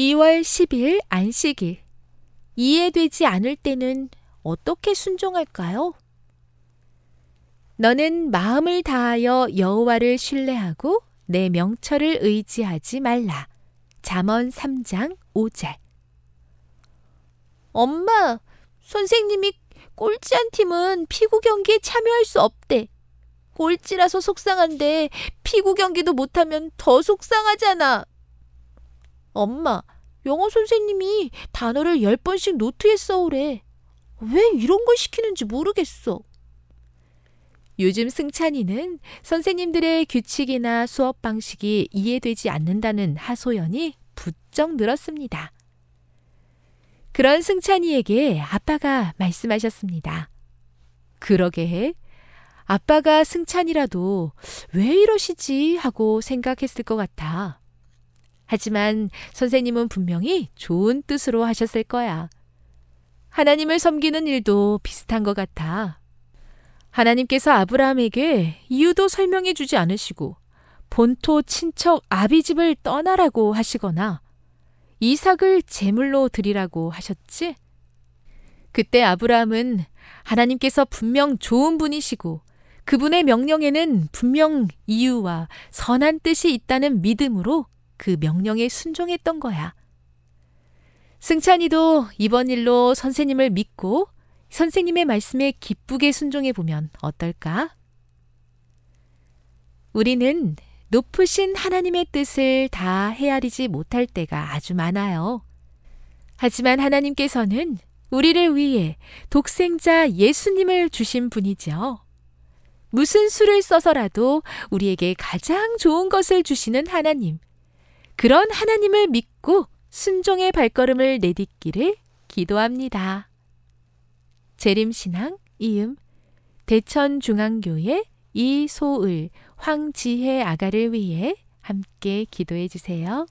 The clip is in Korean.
2월 10일 안식일. 이해되지 않을 때는 어떻게 순종할까요? 너는 마음을 다하여 여호와를 신뢰하고 내 명철을 의지하지 말라. 잠언 3장 5절. 엄마, 선생님이 꼴찌한 팀은 피구 경기에 참여할 수 없대. 꼴찌라서 속상한데 피구 경기도 못하면 더 속상하잖아. 엄마, 영어 선생님이 단어를 10번씩 노트에 써오래. 왜 이런 걸 시키는지 모르겠어. 요즘 승찬이는 선생님들의 규칙이나 수업 방식이 이해되지 않는다는 하소연이 부쩍 늘었습니다. 그런 승찬이에게 아빠가 말씀하셨습니다. 그러게 아빠가 승찬이라도 왜 이러시지 하고 생각했을 것 같아. 하지만 선생님은 분명히 좋은 뜻으로 하셨을 거야. 하나님을 섬기는 일도 비슷한 것 같아. 하나님께서 아브라함에게 이유도 설명해 주지 않으시고 본토 친척 아비 집을 떠나라고 하시거나 이삭을 제물로 드리라고 하셨지? 그때 아브라함은 하나님께서 분명 좋은 분이시고 그분의 명령에는 분명 이유와 선한 뜻이 있다는 믿음으로 그 명령에 순종했던 거야. 승찬이도 이번 일로 선생님을 믿고 선생님의 말씀에 기쁘게 순종해 보면 어떨까? 우리는 높으신 하나님의 뜻을 다 헤아리지 못할 때가 아주 많아요. 하지만 하나님께서는 우리를 위해 독생자 예수님을 주신 분이죠. 무슨 수를 써서라도 우리에게 가장 좋은 것을 주시는 하나님. 그런 하나님을 믿고 순종의 발걸음을 내딛기를 기도합니다. 재림신앙 이음 대천중앙교회 이소을 황지혜 아가를 위해 함께 기도해 주세요.